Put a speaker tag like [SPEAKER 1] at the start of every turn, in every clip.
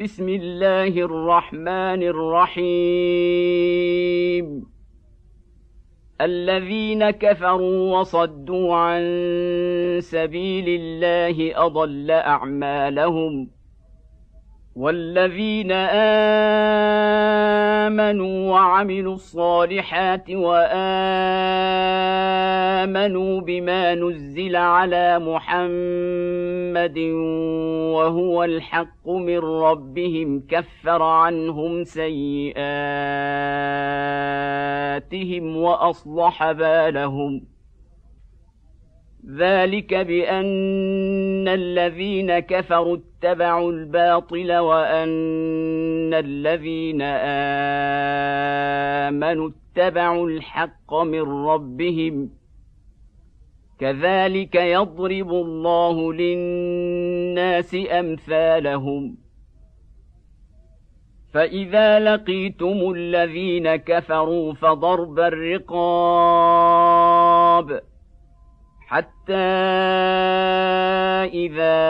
[SPEAKER 1] بسم الله الرحمن الرحيم. الذين كفروا وصدوا عن سبيل الله أضل أعمالهم. والذين آمنوا وعملوا الصالحات وامنوا بما نزل على محمد وهو الحق من ربهم كفر عنهم سيئاتهم واصلح بالهم ذلك بان الذين كفروا اتبعوا الباطل وان الذين امنوا اتبعوا الحق من ربهم كذلك يضرب الله للناس أمثالهم. فإذا لقيتم الذين كفروا فضرب الرقاب حتى إذا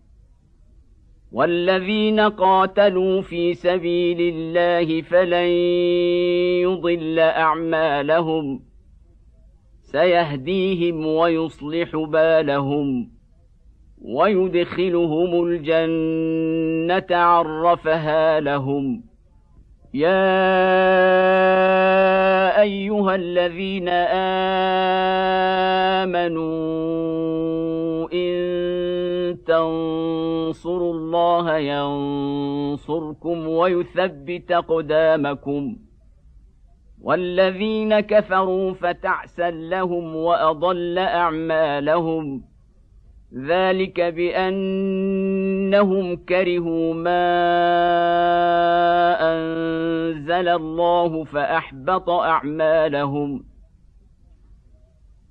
[SPEAKER 1] والذين قاتلوا في سبيل الله فلن يضل أعمالهم سيهديهم ويصلح بالهم ويدخلهم الجنة عرفها لهم يا أيها الذين آمنوا تنصروا الله ينصركم ويثبت أقدامكم. والذين كفروا فتعسا لهم وأضل أعمالهم. ذلك بأنهم كرهوا ما أنزل الله فأحبط أعمالهم.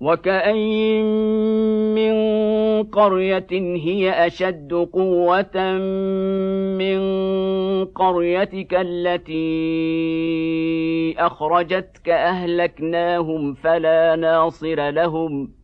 [SPEAKER 1] وكاين من قريه هي اشد قوه من قريتك التي اخرجتك اهلكناهم فلا ناصر لهم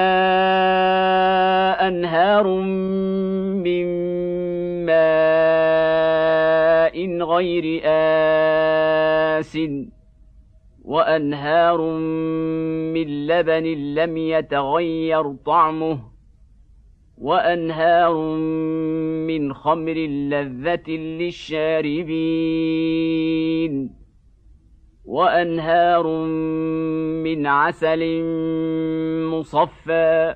[SPEAKER 1] انهار من ماء غير آس وأنهار من لبن لم يتغير طعمه وأنهار من خمر لذة للشاربين وأنهار من عسل مصفى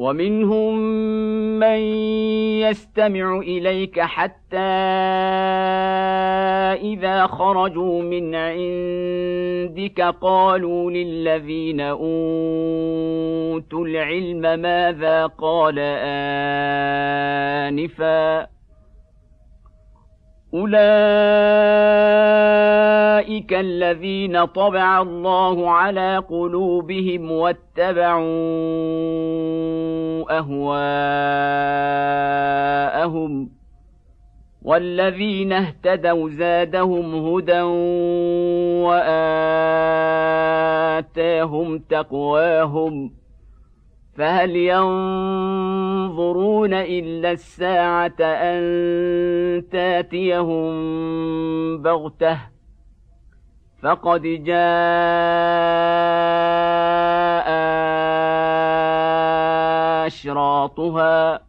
[SPEAKER 1] ومنهم من يستمع إليك حتى إذا خرجوا من عندك قالوا للذين أوتوا العلم ماذا قال آنفا اولئك الذين طبع الله على قلوبهم واتبعوا اهواءهم والذين اهتدوا زادهم هدى واتاهم تقواهم فهل ينظرون إلا الساعة أن تاتيهم بغتة؟ فقد جاء أشراطها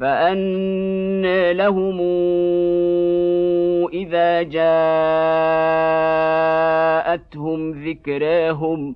[SPEAKER 1] فانى لهم إذا جاءتهم ذكراهم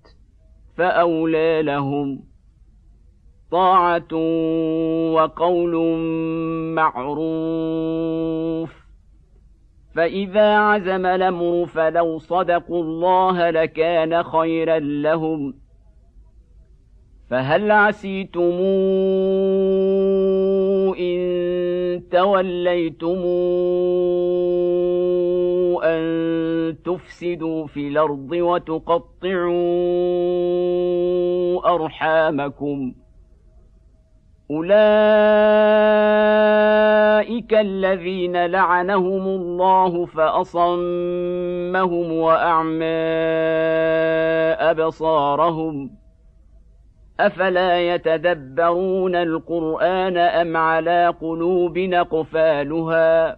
[SPEAKER 1] فأولى لهم طاعة وقول معروف. فإذا عزم الأمر فلو صدقوا الله لكان خيرا لهم. فهل عسيتم إن توليتم تفسدوا في الأرض وتقطعوا أرحامكم. أولئك الذين لعنهم الله فأصمهم وأعمى أبصارهم. أفلا يتدبرون القرآن أم على قلوب نقفالها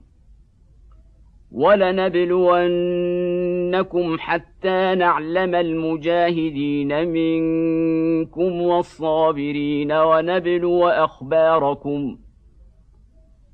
[SPEAKER 1] ولنبلونكم حتى نعلم المجاهدين منكم والصابرين ونبلو أخباركم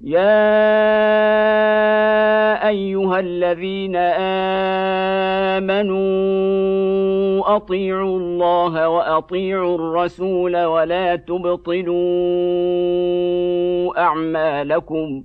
[SPEAKER 1] يا ايها الذين امنوا اطيعوا الله واطيعوا الرسول ولا تبطلوا اعمالكم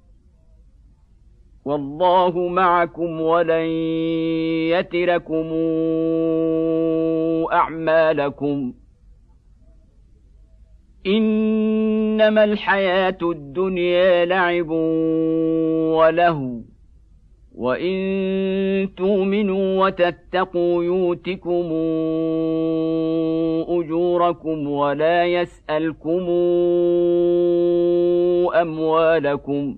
[SPEAKER 1] والله معكم ولن يتركم أعمالكم. إنما الحياة الدنيا لعب وله. وإن تؤمنوا وتتقوا يؤتكم أجوركم ولا يسألكم أموالكم.